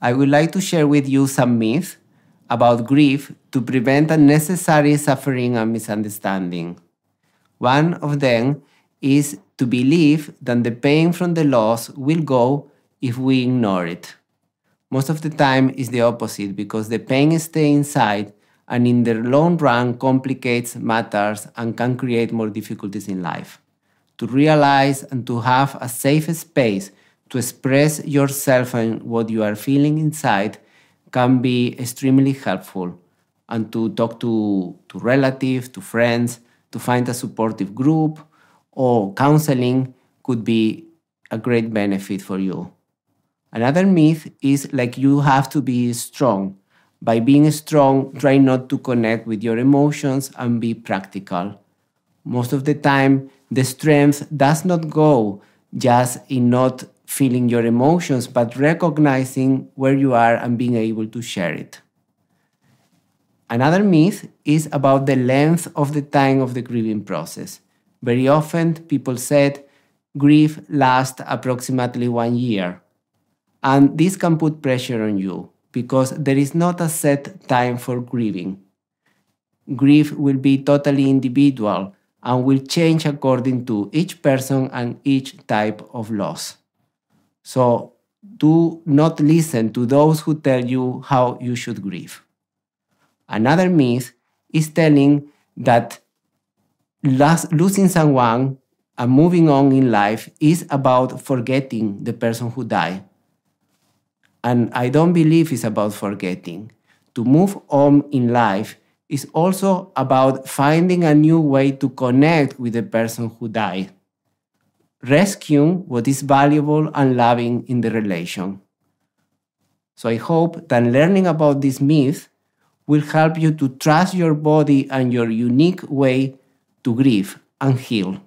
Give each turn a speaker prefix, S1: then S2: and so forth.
S1: I would like to share with you some myths about grief to prevent unnecessary suffering and misunderstanding. One of them is to believe that the pain from the loss will go if we ignore it. Most of the time is the opposite because the pain stays inside and in the long run complicates matters and can create more difficulties in life. To realize and to have a safe space to express yourself and what you are feeling inside can be extremely helpful and to talk to, to relatives, to friends, to find a supportive group or counseling could be a great benefit for you. Another myth is like you have to be strong. By being strong, try not to connect with your emotions and be practical. Most of the time, the strength does not go just in not feeling your emotions, but recognizing where you are and being able to share it. Another myth is about the length of the time of the grieving process. Very often, people said grief lasts approximately one year. And this can put pressure on you because there is not a set time for grieving. Grief will be totally individual and will change according to each person and each type of loss. So do not listen to those who tell you how you should grieve. Another myth is telling that losing someone and moving on in life is about forgetting the person who died. And I don't believe it's about forgetting. To move on in life is also about finding a new way to connect with the person who died, rescuing what is valuable and loving in the relation. So I hope that learning about this myth will help you to trust your body and your unique way to grieve and heal.